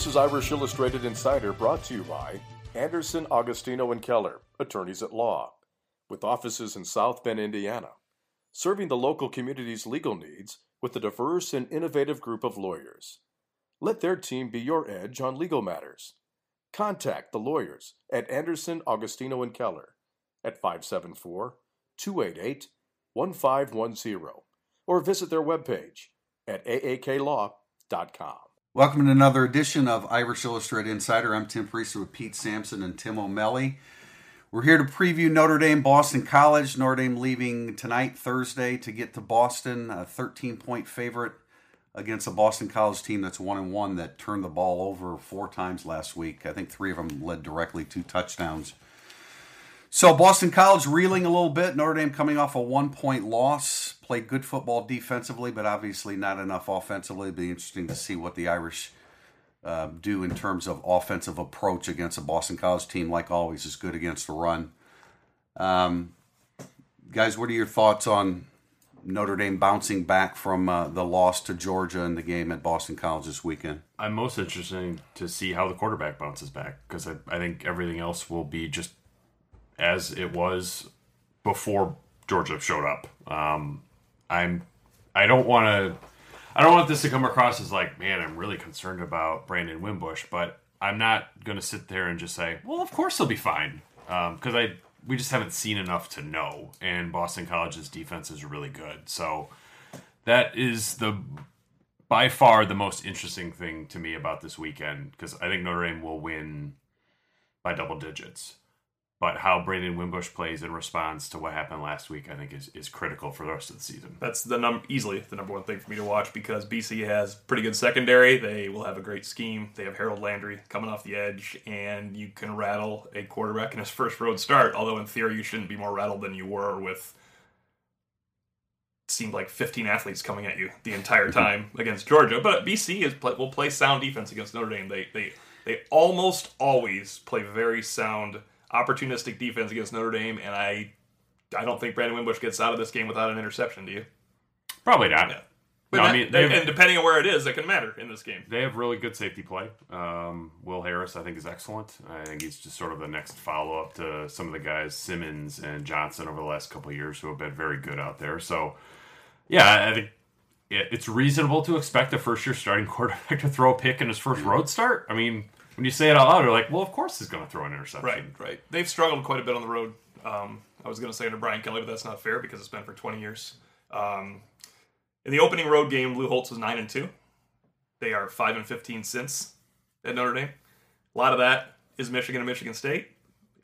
This is Irish Illustrated Insider brought to you by Anderson, Agostino, and Keller, attorneys at law, with offices in South Bend, Indiana, serving the local community's legal needs with a diverse and innovative group of lawyers. Let their team be your edge on legal matters. Contact the lawyers at Anderson, Agostino, and Keller at 574 288 1510 or visit their webpage at aaklaw.com. Welcome to another edition of Irish Illustrated Insider. I'm Tim Prister with Pete Sampson and Tim O'Malley. We're here to preview Notre Dame Boston College. Notre Dame leaving tonight, Thursday, to get to Boston, a 13 point favorite against a Boston College team that's one and one that turned the ball over four times last week. I think three of them led directly to touchdowns. So Boston College reeling a little bit. Notre Dame coming off a one point loss. Played good football defensively, but obviously not enough offensively. It'll be interesting to see what the Irish uh, do in terms of offensive approach against a Boston College team. Like always, is good against the run. Um, guys, what are your thoughts on Notre Dame bouncing back from uh, the loss to Georgia in the game at Boston College this weekend? I'm most interested to see how the quarterback bounces back because I, I think everything else will be just as it was before Georgia showed up. Um, I'm I don't want to I don't want this to come across as like, man, I'm really concerned about Brandon Wimbush, but I'm not going to sit there and just say, well, of course he'll be fine, because um, I we just haven't seen enough to know. And Boston College's defense is really good, so that is the by far the most interesting thing to me about this weekend because I think Notre Dame will win by double digits but how Brandon Wimbush plays in response to what happened last week, I think, is, is critical for the rest of the season. That's the num easily the number one thing for me to watch because BC has pretty good secondary. They will have a great scheme. They have Harold Landry coming off the edge, and you can rattle a quarterback in his first road start. Although in theory, you shouldn't be more rattled than you were with. Seemed like 15 athletes coming at you the entire mm-hmm. time against Georgia, but BC is will play sound defense against Notre Dame. They they they almost always play very sound opportunistic defense against Notre Dame, and I I don't think Brandon Wimbush gets out of this game without an interception. Do you? Probably not. Yeah. But no, that, I mean, have, and depending on where it is, it can matter in this game. They have really good safety play. Um, Will Harris, I think, is excellent. I think he's just sort of the next follow up to some of the guys Simmons and Johnson over the last couple years who have been very good out there. So, yeah, I think it's reasonable to expect a first year starting quarterback to throw a pick in his first road start. I mean, when you say it out loud, you're like, well, of course he's going to throw an interception. Right, right. They've struggled quite a bit on the road. Um, I was going to say under Brian Kelly, but that's not fair because it's been for 20 years. Um, in the opening road game, Lou Holtz was nine and two. They are five and 15 since at Notre Dame. A lot of that is Michigan and Michigan State.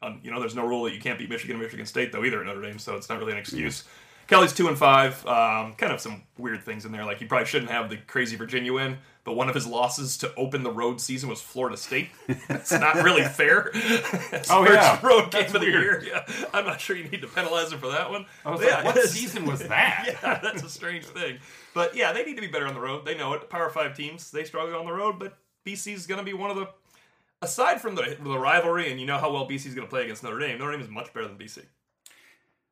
Um, you know, there's no rule that you can't beat Michigan and Michigan State though either at Notre Dame, so it's not really an excuse. Kelly's two and five. Um, kind of some weird things in there. Like you probably shouldn't have the crazy Virginia win, but one of his losses to open the road season was Florida State. It's not really fair. oh yeah, road game That's of the weird. year. Yeah, I'm not sure you need to penalize him for that one. I was yeah, like, what season was that? yeah, that's a strange thing. But yeah, they need to be better on the road. They know it. Power Five teams they struggle on the road, but BC is going to be one of the. Aside from the the rivalry, and you know how well BC is going to play against Notre Dame, Notre Dame is much better than BC.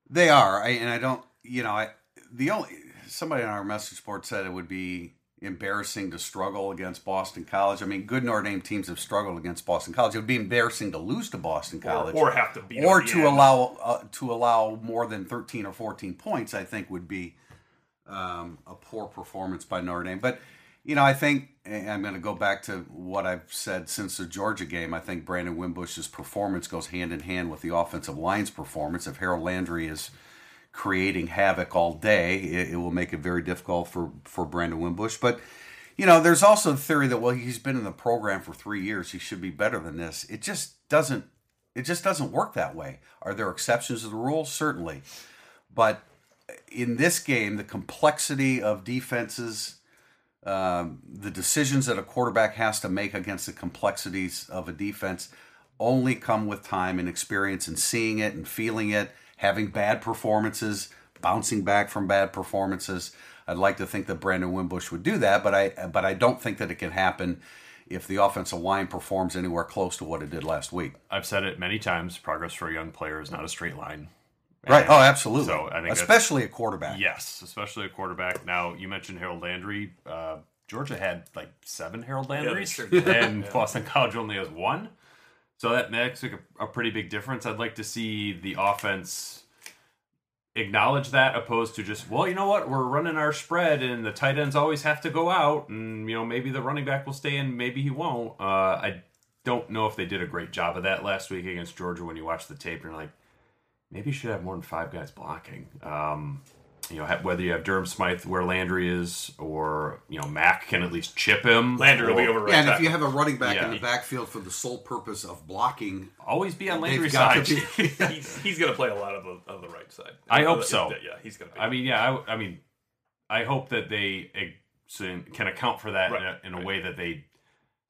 They are, I, and I don't you know, I the only somebody on our message board said it would be embarrassing to struggle against Boston College. I mean, good Notre Dame teams have struggled against Boston College. It would be embarrassing to lose to Boston College, or, or have to be, or to allow uh, to allow more than thirteen or fourteen points. I think would be um, a poor performance by Notre Dame. But you know, I think I'm going to go back to what I've said since the Georgia game. I think Brandon Wimbush's performance goes hand in hand with the offensive line's performance. If Harold Landry is creating havoc all day, it, it, will make it very difficult for, for Brandon Wimbush. But, you know, there's also the theory that, well, he's been in the program for three years. He should be better than this. It just doesn't, it just doesn't work that way. Are there exceptions to the rule? Certainly. But in this game, the complexity of defenses, um, the decisions that a quarterback has to make against the complexities of a defense only come with time and experience and seeing it and feeling it having bad performances, bouncing back from bad performances. I'd like to think that Brandon Wimbush would do that, but I but I don't think that it can happen if the offensive line performs anywhere close to what it did last week. I've said it many times: progress for a young player is not a straight line. Right. oh, absolutely. So I think especially a quarterback. Yes, especially a quarterback. Now you mentioned Harold Landry. Uh, Georgia had like seven Harold they Landrys, sure and Yeah. Boston College only has one. So that makes like a, a pretty big difference. I'd like to see the offense acknowledge that, opposed to just, well, you know what, we're running our spread, and the tight ends always have to go out, and you know maybe the running back will stay in, maybe he won't. Uh, I don't know if they did a great job of that last week against Georgia. When you watch the tape, and you're like, maybe you should have more than five guys blocking. Um, you know, whether you have Durham Smythe where Landry is, or you know Mack can at least chip him. Landry will be over right Yeah, and if you have a running back Yeah. in the backfield for the sole purpose of blocking, Always be on they've Landry's got side. to be. he's, he's going to play a lot of the, of the right side. I hope so. Yeah, he's going to. I mean, yeah, I, I mean, I hope that they can account for that Right, in, a, in a right. way that they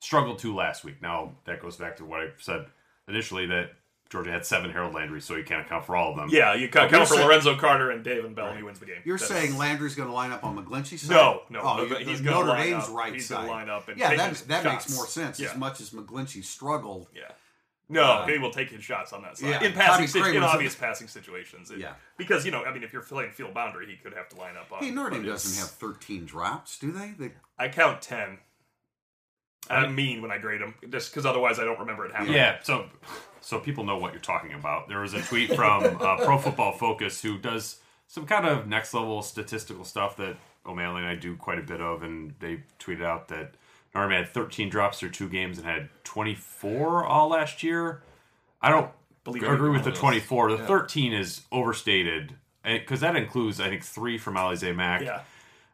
struggled to last week. Now that goes back to what I said initially that Georgia had seven Harold Landry, so you can't account for all of them. yeah, you count, you're count for saying- Lorenzo Carter and Davin Bellamy wins the game. You're That's- saying Landry's going to line up on McGlinchey's side? No, no, Oh, no, he's gonna Notre line Dame's up. right He's side. gonna line up and yeah, take that his that shots. makes more sense. Yeah. As much as McGlinchey struggled. Yeah. No, Uh, he will take his shots on that side. yeah, in passing situ- in obvious passing situations. It- Yeah. Because, you know, I mean, if you're playing field boundary, he could have to line up on. Hey, Notre Dame doesn't have 13 drops, do they? they I count 10. I mean when I grade them, just because otherwise I don't remember it happening. Yeah, so so people know what you're talking about. There was a tweet from uh, Pro Football Focus who does some kind of next level statistical stuff that O'Malley and I do quite a bit of, and they tweeted out that Notre Dame had 13 drops through two games and had 24 all last year. I don't Believe agree with the 24. The Yeah. 13 is overstated because that includes I think three from Alize Mack. Yeah.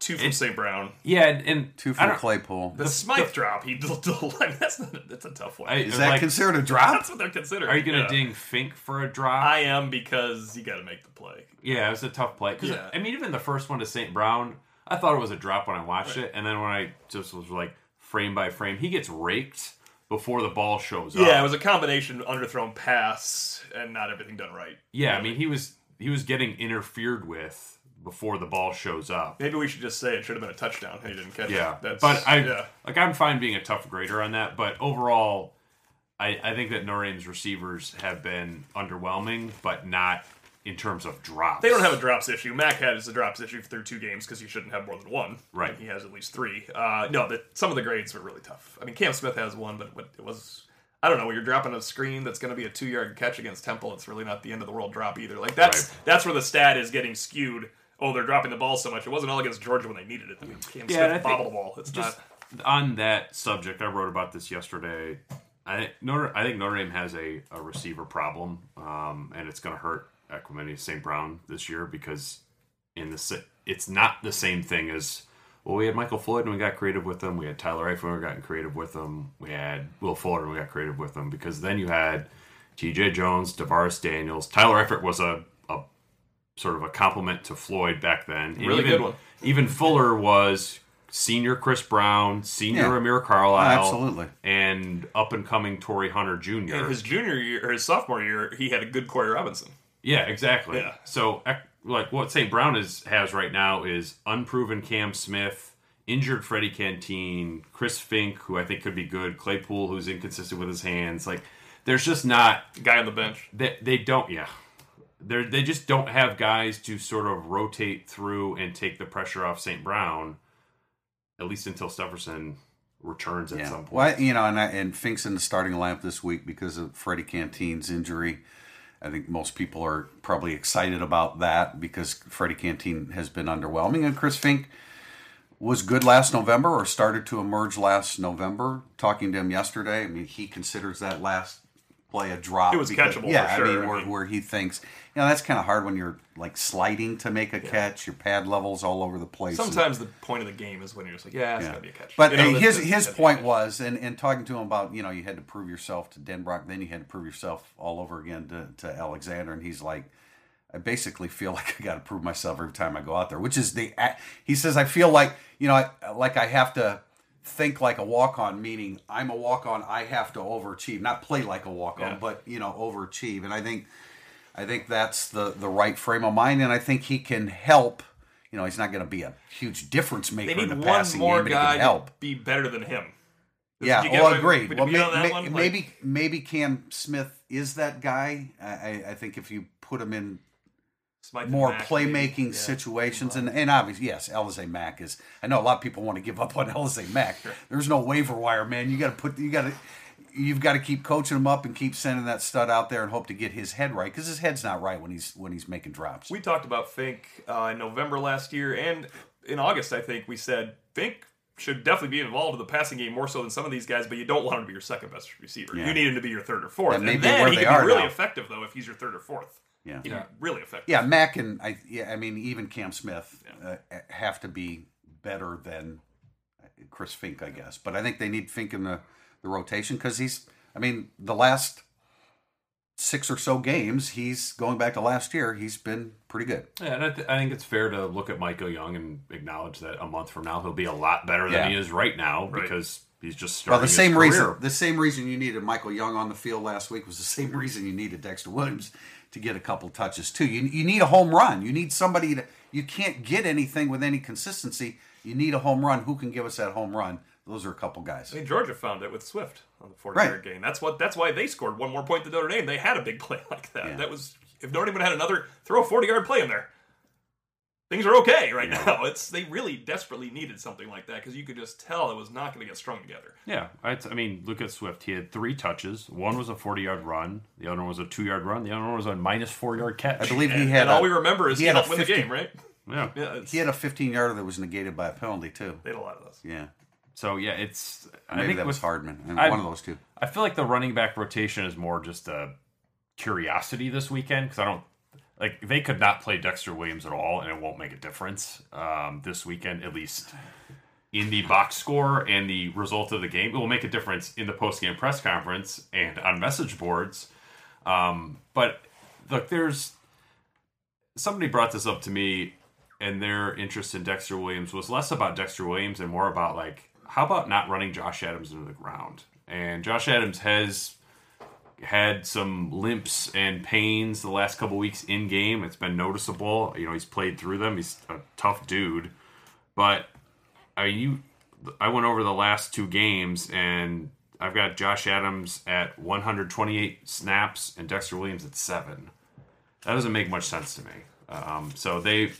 Two from St. Brown. yeah, and, and two I from don't- Claypool. The Smythe drop, he I mean, that's not, that's a tough one. I- Is that like, considered a drop? that's what they're considering. are you going to yeah. ding Finke for a drop? I am because you got to make the play. Yeah, it was a tough play. 'Cause, Yeah. I mean, even the first one to St. Brown, I thought it was a drop when I watched it, and then when I just was like frame by frame, he gets raked before the ball shows up. Yeah, it was a combination underthrown pass and not everything done right. Yeah, I mean, he was he was getting interfered with before the ball shows up. Maybe we should just say it should have been a touchdown. and He didn't catch Yeah, it. That's, but I yeah. like I'm fine being a tough grader on that, but overall, I I think that Notre Dame's receivers have been underwhelming, but not in terms of drops. They don't have a drops issue. Mack had is a drops issue through two games because he shouldn't have more than one. Right. And he has at least three. Uh, no, that some of the grades are really tough. I mean, Cam Smith has one, but what it was. I don't know. When you're dropping a screen that's going to be a two yard catch against Temple, it's really not the end of the world drop either. Like that's Right. that's where the stat is getting skewed. Oh, they're dropping the ball so much. It wasn't all against Georgia when they needed it. I mean, Cam Yeah, Smith bobbled the ball. It's just not. on that subject, I wrote about this yesterday. I Notre I think Notre Dame has a, a receiver problem, um, and it's going to hurt Equanimeous St. Brown this year because in the it's not the same thing as well. We had Michael Floyd and we got creative with them. We had Tyler Eifert and we got creative with them. We had Will Fuller and we got creative with them because then you had T.J. Jones, DaVaris Daniels. Tyler Eifert was a, a sort of a compliment to Floyd back then. And Really even, good one. Even Fuller was senior Chris Brown, senior Yeah. Amir Carlisle, oh, Absolutely. and up and coming Torii Hunter Jr. In his junior year or his sophomore year, he had a good Corey Robinson. Yeah, exactly. Yeah. So, like what St. Brown is has right now is unproven Cam Smith, injured Freddy Canteen, Chris Finke, who I think could be good, Claypool, who's inconsistent with his hands. Like, there's just not Guy on the bench. they they don't yeah. They they just don't have guys to sort of rotate through and take the pressure off St. Brown, at least until Stepherson returns at some point. Well, you know, and I, and Finke's in the starting lineup this week because of Freddy Canteen's injury. I think most people are probably excited about that because Freddy Canteen has been underwhelming, and Chris Finke was good last November or started to emerge last November. Talking to him yesterday, I mean, he considers that last play a drop. It was catchable Yeah, for I sure. mean, I where, mean- where he thinks, you know, that's kind of hard when you're like sliding to make a catch. Your pad levels all over the place. and- Sometimes the point of the game is when you're just like, yeah, it's yeah. got to be a catch. But You know, his his point was, and, and talking to him about, you know, you had to prove yourself to Denbrock, then you had to prove yourself all over again to, to Alexander, and he's like, I basically feel like I got to prove myself every time I go out there, which is the. He says I feel like you know, I, like I have to think like a walk on, meaning I'm a walk on, I have to overachieve, not play like a walk on, Yeah. but you know, overachieve, and I think. I think that's the the right frame of mind, and I think he can help. You know, he's not going to be a huge difference maker They in the one passing more game, but he guy can help. be better than him. Yeah, get well, agreed. Well, may, get on that may- maybe maybe Cam Smith is that guy. I- I think if you put him in Smythe more Mack, playmaking. Yeah. situations. And, and obviously, yes, Alize Mack is. I know a lot of people want to give up on Alize Mack. There's no waiver wire, man. You got to put. You got to. You've got to keep coaching him up and keep sending that stud out there and hope to get his head right because his head's not right when he's when he's making drops. We talked about Finke uh, in November last year, and in August, I think we said Finke should definitely be involved in the passing game more so than some of these guys, but you don't want him to be your second best receiver. Yeah. You need him to be your third or fourth. And then where he they can are be really now. effective though if he's your third or fourth. Yeah. He'd really effective. Yeah, Mack and I. Yeah, I mean, even Cam Smith uh, have to be better than Chris Finke, I guess. But I think they need Finke in the the rotation because he's. I mean, the last six or so games, he's going back to last year. He's been pretty good. Yeah, and I, th- I think it's fair to look at Michael Young and acknowledge that a month from now he'll be a lot better than Yeah. he is right now Right. because he's just starting. Well, the his same career. reason the same reason you needed Michael Young on the field last week was the same reason you needed Dexter Williams to get a couple touches too. You you need a home run. You need somebody to. You can't get anything with any consistency. You need a home run. Who can give us that home run? Those are a couple guys. I mean, Georgia found it with Swift on the 40 Right. yard game. That's what. That's why they scored one more point than Notre Dame. They had a big play like that. Yeah. That was if Notre Dame had another throw a 40 yard play in there. Things are okay right now. It's they really desperately needed something like that because you could just tell it was not going to get strung together. Yeah, I, I mean, look at Swift. He had three touches. One was a forty-yard run. The other one was a two-yard run. The other one was a minus four-yard catch. I believe he And, had and a, all we remember is he he, had a helped win the game, right? Yeah. Yeah, he had a 15 yarder that was negated by a penalty too. they had a lot of those. Yeah, So yeah, it's. I maybe think that was with- Hardman, and I- one of those two. I feel like the running back rotation is more just a curiosity this weekend because I don't like they could not play Dexter Williams at all and it won't make a difference um, this weekend at least in the box score and the result of the game. It will make a difference in the post game press conference and on message boards. Um, but look, there's somebody brought this up to me and their interest in Dexter Williams was less about Dexter Williams and more about like how about not running Josh Adams into the ground? And Josh Adams has had some limps and pains the last couple weeks in game. It's been noticeable. You know, he's played through them. He's a tough dude. But I you I went over the last two games and I've got Josh Adams at 128 snaps and Dexter Williams at 7. That doesn't make much sense to me. Um, so they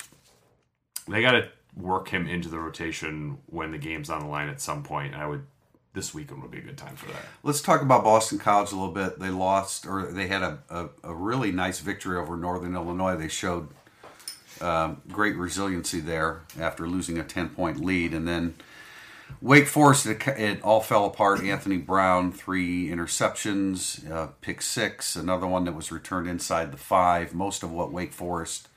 they got to work him into the rotation when the game's on the line at some point. I would this weekend would be a good time for that. Let's talk about Boston College a little bit. They lost, or they had a, a, a really nice victory over Northern Illinois. They showed um, great resiliency there after losing a 10 point lead. And then Wake Forest, it, it all fell apart. Anthony Brown, three interceptions, uh, pick six, another one that was returned inside the five. Most of what Wake Forest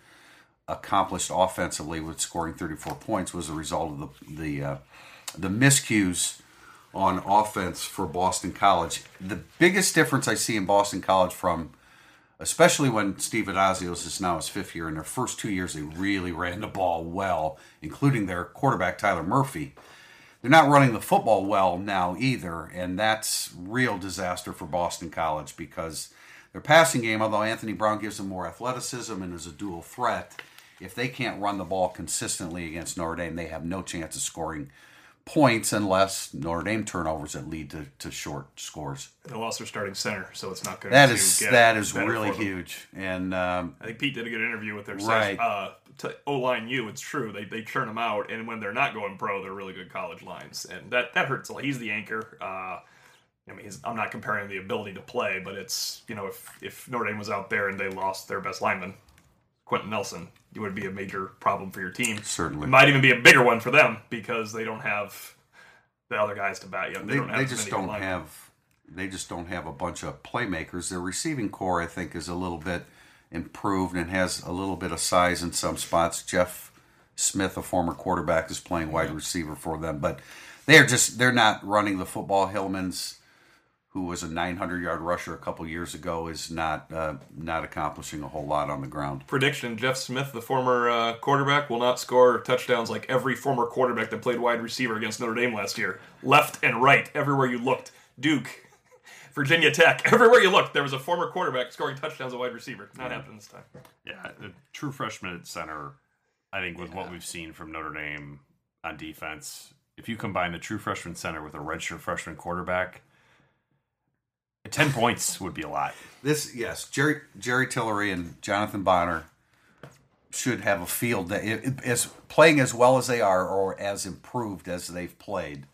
accomplished offensively with scoring 34 points was a result of the the uh, the miscues on offense for Boston College. The biggest difference I see in Boston College from especially when Steve Addazio's is now his fifth year in their first two years they really ran the ball well, including their quarterback Tyler Murphy. They're not running the football well now either, and that's real disaster for Boston College because their passing game, although Anthony Brown gives them more athleticism and is a dual threat, if they can't run the ball consistently against Notre Dame, they have no chance of scoring points unless Notre Dame turnovers that lead to, to short scores. They lost their starting center, so it's not going That to is get that is really huge, and um, I think Pete did a good interview with their Right. uh, to O line U. It's true they they churn them out, and when they're not going pro, they're really good college lines, and that that hurts a lot. He's the anchor. Uh, I mean, he's, I'm not comparing the ability to play, but it's you know if if Notre Dame was out there and they lost their best lineman, Quenton Nelson, it would be a major problem for your team. Certainly. it might even be a bigger one for them because they don't have the other guys to bat. You know, they, they, don't have they just don't have they just don't have a bunch of playmakers. Their receiving core, I think, is a little bit improved and has a little bit of size in some spots. Jeff Smith, a former quarterback, is playing wide receiver for them, but they're just they're not running the football. Hilliman's, who was a 900 yard rusher a couple years ago, is not uh, not accomplishing a whole lot on the ground. prediction Jeff Smith, the former uh, quarterback, will not score touchdowns like every former quarterback that played wide receiver against Notre Dame last year. Left and right, everywhere you looked. Duke, Virginia Tech, everywhere you looked, there was a former quarterback scoring touchdowns at wide receiver. Not happening this time. Yeah, the true freshman at center, I think, with what we've seen from Notre Dame on defense, if you combine the true freshman center with a redshirt freshman quarterback, 10 points would be a lot. This yes, Jerry Jerry Tillery and Jonathan Bonner should have a field that is playing as well as they are or as improved as they've played.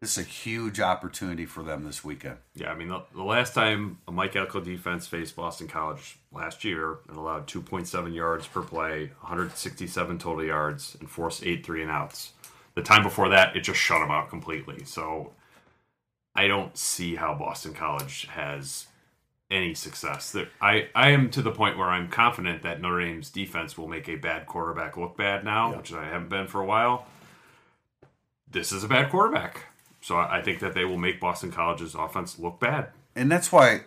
This is a huge opportunity for them this weekend. Yeah, I mean, the, the last time a Mike Elko defense faced Boston College last year and allowed 2.7 yards per play, 167 total yards, and forced eight three and outs. The time before that, it just shut them out completely. So I don't see how Boston College has any success. I, I am to the point where I'm confident that Notre Dame's defense will make a bad quarterback look bad now, yeah. which I haven't been for a while. This is a bad quarterback. So I think that they will make Boston College's offense look bad. And that's why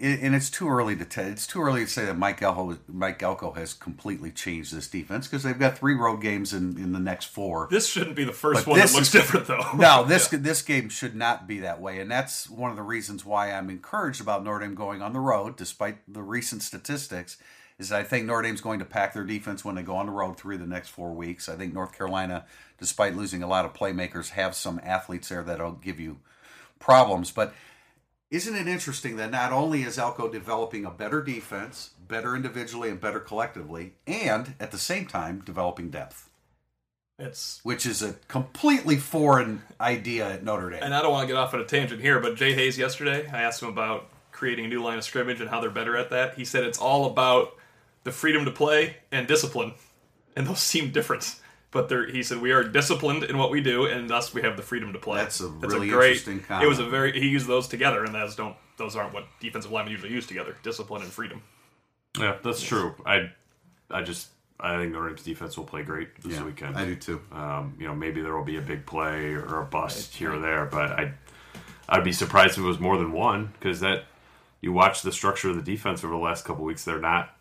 and it's too early to tell. It's too early to say that Mike Elko, Mike Elko has completely changed this defense because they've got three road games in, in the next four. This shouldn't be the first but one that looks is, different, though. No, this yeah. this game should not be that way, and that's one of the reasons why I'm encouraged about Notre Dame going on the road, despite the recent statistics. Is that I think Notre Dame's going to pack their defense when they go on the road through the next four weeks. I think North Carolina, despite losing a lot of playmakers, have some athletes there that'll give you problems, but isn't it interesting that not only is Elko developing a better defense, better individually and better collectively, and at the same time developing depth? It's which is a completely foreign idea at Notre Dame. And I don't want to get off on a tangent here, but Jay Hayes yesterday, I asked him about creating a new line of scrimmage and how they're better at that. He said it's all about the freedom to play and discipline, and those seem different but there, he said we are disciplined in what we do, and thus we have the freedom to play. That's a That's really a great, interesting comment. It was a very he used those together, and those don't those aren't what defensive linemen usually use together: discipline and freedom. Yeah, that's yes. true. I I just I think the Rams defense will play great this yeah, weekend. I do too. Um, you know, maybe there will be a big play or a bust right. here or there, but I I'd be surprised if it was more than one because that you watch the structure of the defense over the last couple weeks. They're not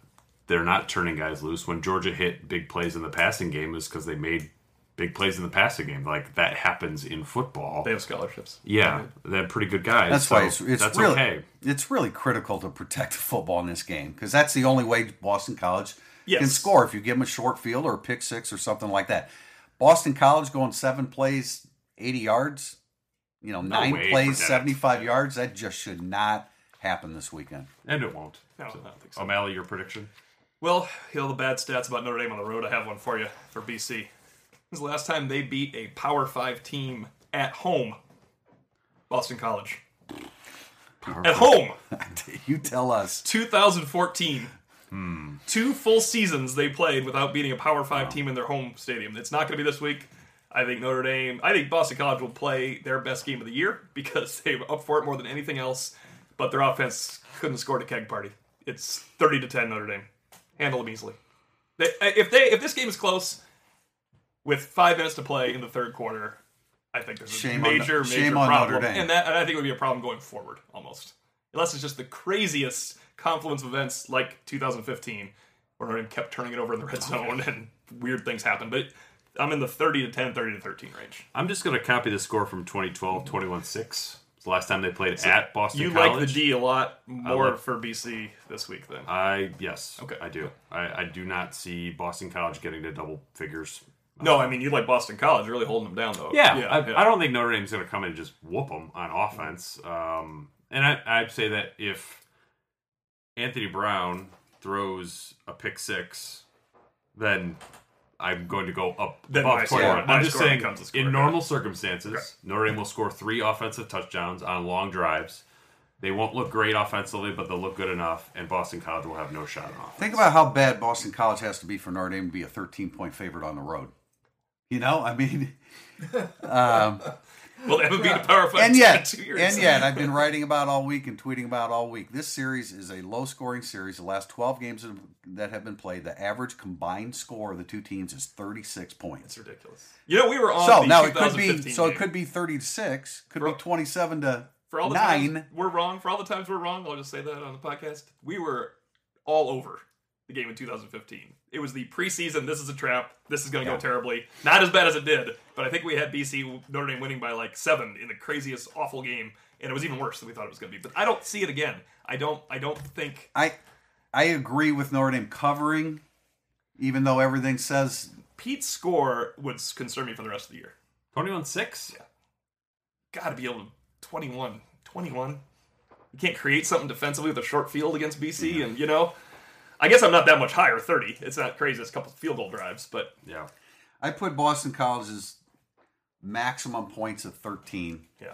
they're not turning guys loose. When Georgia hit big plays in the passing game, is because they made big plays in the passing game. Like that happens in football. They have scholarships. Yeah, they have pretty good guys. That's so why it's, it's that's really okay. it's really critical to protect football in this game because that's the only way Boston College yes. can score if you give them a short field or a pick six or something like that. Boston College going seven plays, eighty yards. You know, no nine plays, seventy-five yards. That just should not happen this weekend. And it won't. No, so, I don't think so. O'Malley, your prediction? Well, you know the bad stats about Notre Dame on the road. I have one for you for BC. This is the last time they beat a Power Five team at home. Boston College. Power at home. you tell us. 2014. Hmm. Two full seasons they played without beating a Power Five wow. team in their home stadium. It's not going to be this week. I think Notre Dame. I think Boston College will play their best game of the year because they're up for it more than anything else. But their offense couldn't score at a keg party. It's 30 to 10 Notre Dame handle them easily. They, if they if this game is close with five minutes to play in the third quarter, I think there's a shame major, on, major problem, and that and I think it would be a problem going forward almost, unless it's just the craziest confluence of events like 2015, where Notre Dame kept turning it over in the red zone and weird things happened. But I'm in the 30 to 10, 30 to 13 range. I'm just going to copy the score from 2012, 21 6 the last time they played so at Boston. You College. like the D a lot more love, for BC this week, then? I yes, okay, I do. I, I do not see Boston College getting to double figures. No, I mean you like Boston College, really holding them down though. Yeah, yeah, I, yeah. I, don't think Notre Dame's going to come in and just whoop them on offense. Um, and I, I'd say that if Anthony Brown throws a pick six, then I'm going to go up then above 21. I'm just saying, in normal circumstances, okay. Notre Dame will score three offensive touchdowns on long drives. They won't look great offensively, but they'll look good enough, and Boston College will have no shot on offense. Think about how bad Boston College has to be for Notre Dame to be a 13 point favorite on the road. You know, I mean, um, well, they haven't beat a Power Five and yet, two years. And yet, I've been writing about all week and tweeting about all week. This series is a low-scoring series. The last 12 games that have been played, the average combined score of the two teams is 36 points. It's ridiculous. You know, we were on. So now it could be. So it could be 36. Could for, be 27 to for all the nine. Times we're wrong. For all the times we're wrong, I'll just say that on the podcast. We were all over the game in 2015. It was the preseason. This is a trap. This is going to yeah. go terribly. Not as bad as it did, but I think we had BC Notre Dame winning by like seven in the craziest, awful game, and it was even worse than we thought it was going to be. But I don't see it again. I don't. I don't think. I I agree with Notre Dame covering, even though everything says Pete's score would concern me for the rest of the year. 21-6? Yeah. Got to be able to 21. 21. You can't create something defensively with a short field against BC, and you know. I guess I'm not that much higher, 30. It's not crazy. It's a couple field goal drives, but Yeah. I put Boston College's maximum points at 13. yeah.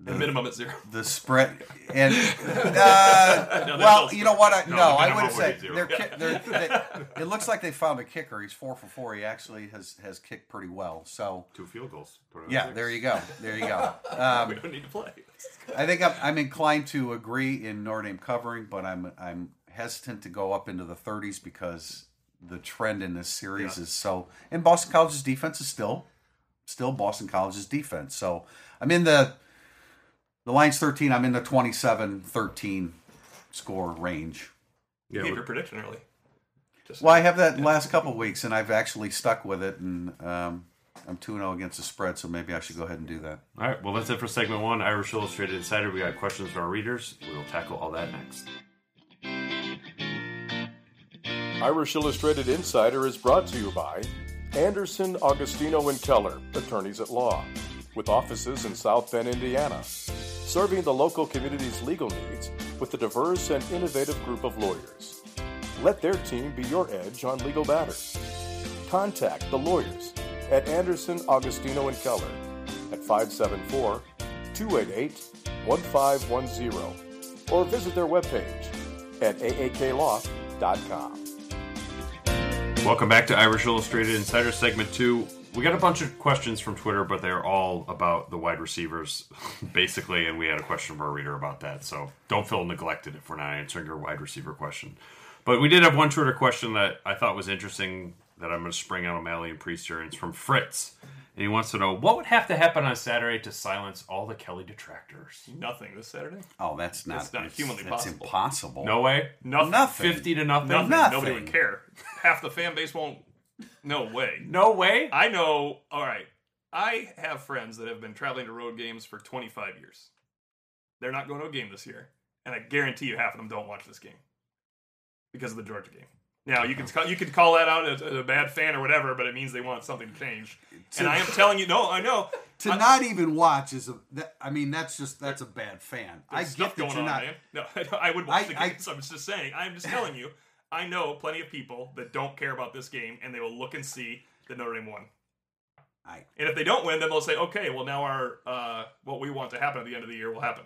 The minimum at zero. The spread and uh, No, well, that's you know what? I, No, no, I would would say zero. they're, ki- they're, they, it looks like they found a kicker. He's four for four. He actually has has kicked pretty well. So Two field goals. Put it on yeah, six. there you go. There you go. we Um, don't need to play. I think I'm, I'm inclined to agree in Notre Dame covering, but I'm I'm hesitant to go up into the 30s because the trend in this series Yeah. is so. And Boston College's defense is still still Boston College's defense. So I'm in the the line's 13. I'm in the 27-13 score range. Yeah, Gave your prediction early. Just Well, I have that last couple weeks, and I've actually stuck with it, and um, I'm 2 0 against the spread, so maybe I should go ahead and do that. All right, well, that's it for segment one. Irish Illustrated Insider. We got questions from our readers. We will tackle all that next. Irish Illustrated Insider is brought to you by Anderson, Agostino, and Keller, attorneys at law, with offices in South Bend, Indiana, serving the local community's legal needs with a diverse and innovative group of lawyers. Let their team be your edge on legal matters. Contact the lawyers at Anderson, Agostino, and Keller at 574 288 1510 or visit their webpage at aaklaw.com. Welcome back to Irish Illustrated Insider segment two. We got a bunch of questions from Twitter, but they're all about the wide receivers, basically, and we had a question from our reader about that. So don't feel neglected if we're not answering your wide receiver question. But we did have one Twitter question that I thought was interesting that I'm going to spring on O'Malley and Prister. and It's from Fritz. And he wants to know what would have to happen on Saturday to silence all the Kelly detractors? nothing this Saturday. Oh, that's not, That's not humanly that's possible. impossible. No way. Nothing. Nothing. 50 to nothing? Nothing. Nothing. Nobody would care. Half the fan base won't. No way. No way. I know. All right. I have friends that have been traveling to road games for 25 years. They're not going to a game this year, and I guarantee you half of them don't watch this game because of the Georgia game. Now you can uh-huh. call, you could call that out as a bad fan or whatever, but it means they want something to change. And I am telling you, no, I know. To I- not even watch is a. That, I mean, that's just that's a bad fan. I get that going you're on, not. man. No, I would watch I- the I- games. I, am just saying. I'm just telling you. I know plenty of people that don't care about this game, and they will look and see that Notre Dame won. I, And if they don't win, then they'll say, okay, well now our uh, what we want to happen at the end of the year will happen.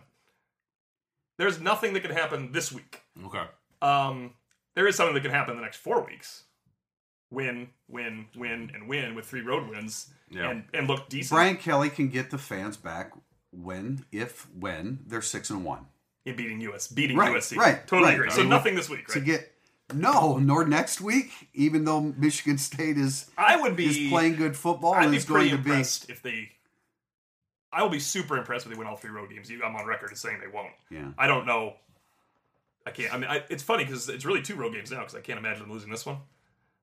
There's nothing that can happen this week. Okay. Um, there is something that can happen the next four weeks. Win, win, win, and win with three road wins, Yeah. and and look decent Brian Kelly can get the fans back when, if when they're six and one. in beating US, beating Right, USC. right, totally right. agree. So nothing this week, To get no, nor next week, even though Michigan State is I would be is playing good football I'd and be is going to be. impressed if they. I will be super impressed if they win all three road games. I'm on record as saying they won't. Yeah. I don't know. I can't. I mean, I, it's funny because it's really two road games now because I can't imagine them losing this one.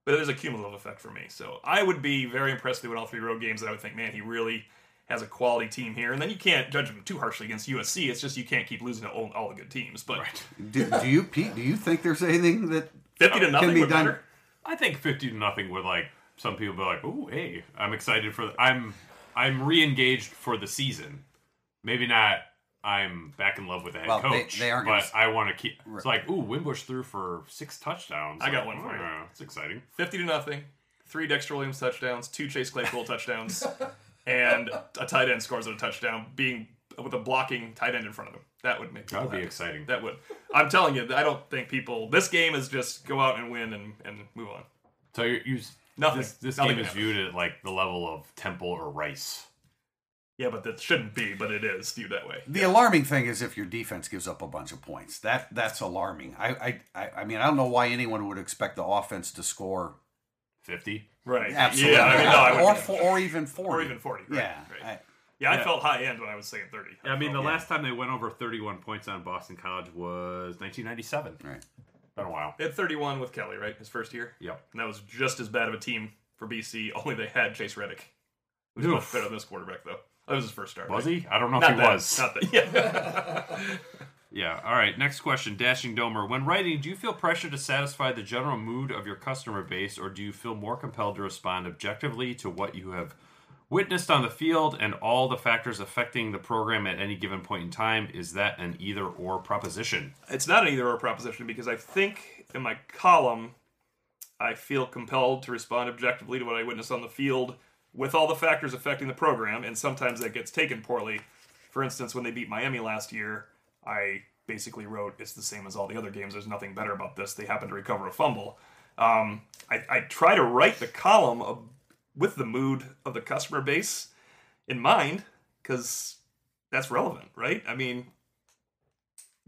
But there's a cumulative effect for me. So I would be very impressed if they win all three road games. And I would think, man, he really has a quality team here. And then you can't judge them too harshly against USC. It's just you can't keep losing to all, all the good teams. But Do, do you, Pete? Do you think there's anything that 50 to nothing can nothing be would done? matter. I think fifty to nothing would like some people be like, "Ooh, hey, I'm excited for. I'm I'm re-engaged for the season. Maybe not. I'm back in love with the head Well, coach, they aren't but gonna- I want to keep. It's like, ooh, Wimbush threw for six touchdowns. I got one for you. oh, It's exciting. 50 to nothing, three Dexter Williams touchdowns, two Chase Claypool touchdowns, and a tight end scores on a touchdown, being with a blocking tight end in front of him. That would make That people would be happy. exciting. That would. I'm telling you, I don't think people. This game is just go out and win and, and move on. So you, you Nothing. This, this Nothing game is viewed at like the level of Temple or Rice. Yeah, but that shouldn't be, but it is viewed that way. The alarming thing is if your defense gives up a bunch of points. That that's alarming. I I, I, I mean I don't know why anyone would expect the offense to score Fifty. Right. absolutely Yeah, I mean, no, I or wouldn't. fo- or even forty Or even 40, right, Yeah, right. I- Yeah, I Yeah. felt high end when I was saying 30. I mean, the felt- last time they went over 31 points on Boston College was 1997. right. Been a while. They had 31 with Kelly, right? His first year? Yep. And that was just as bad of a team for BC, only they had Chase Rettig. Who's Oof. much better than this quarterback, though. That was his first start. Was right? he? I don't know Not if he that, was. Not that. Yeah. Yeah. All right. Next question. Dashing Domer. When writing, do you feel pressure to satisfy the general mood of your customer base, or do you feel more compelled to respond objectively to what you have witnessed on the field and all the factors affecting the program at any given point in time. Is that an either or proposition? It's not an either or proposition because I think in my column, I feel compelled to respond objectively to what I witnessed on the field with all the factors affecting the program, and sometimes that gets taken poorly. For instance, when they beat Miami last year, I basically wrote, It's the same as all the other games. There's nothing better about this. They happen to recover a fumble. Um, I, I try to write the column of, with the mood of the customer base in mind because that's relevant, right? I mean,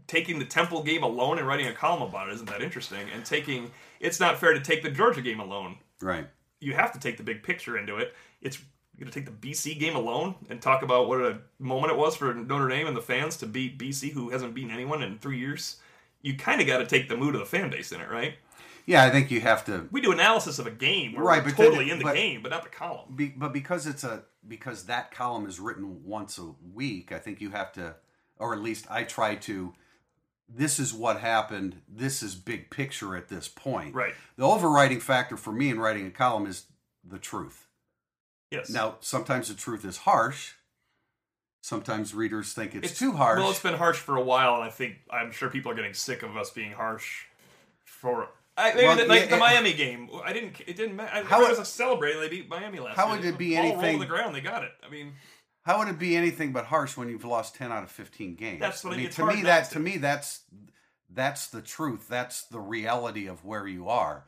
taking the Temple game alone and writing a column about it isn't that interesting. And taking it's not fair to take the Georgia game alone. Right. You have to take the big picture into it. It's you're gonna take the BC game alone and talk about what a moment it was for Notre Dame and the fans to beat BC, who hasn't beaten anyone in three years. You kind of got to take the mood of the fan base in it, right? Yeah, I think you have to. We do analysis of a game, where Right, but totally it- in the but- game, but not the column. Be, but because it's a because that column is written once a week, I think you have to, or at least I try to. This is what happened. This is big picture at this point. Right. The overriding factor for me in writing a column is the truth. Yes. Now, sometimes the truth is harsh. Sometimes readers think it's, too harsh. Well, it's been harsh for a while, and I think I'm sure people are getting sick of us being harsh. For I, maybe Well, the, like yeah, the it- Miami game, I didn't. It didn't matter. How would- was celebrating? They beat Miami last how year. would it be Ball anything- the ground? They got it. I mean, How would it be anything but harsh when you've lost ten out of fifteen games? That's what I mean, it's to me, that to. to me that's that's the truth. That's the reality of where you are.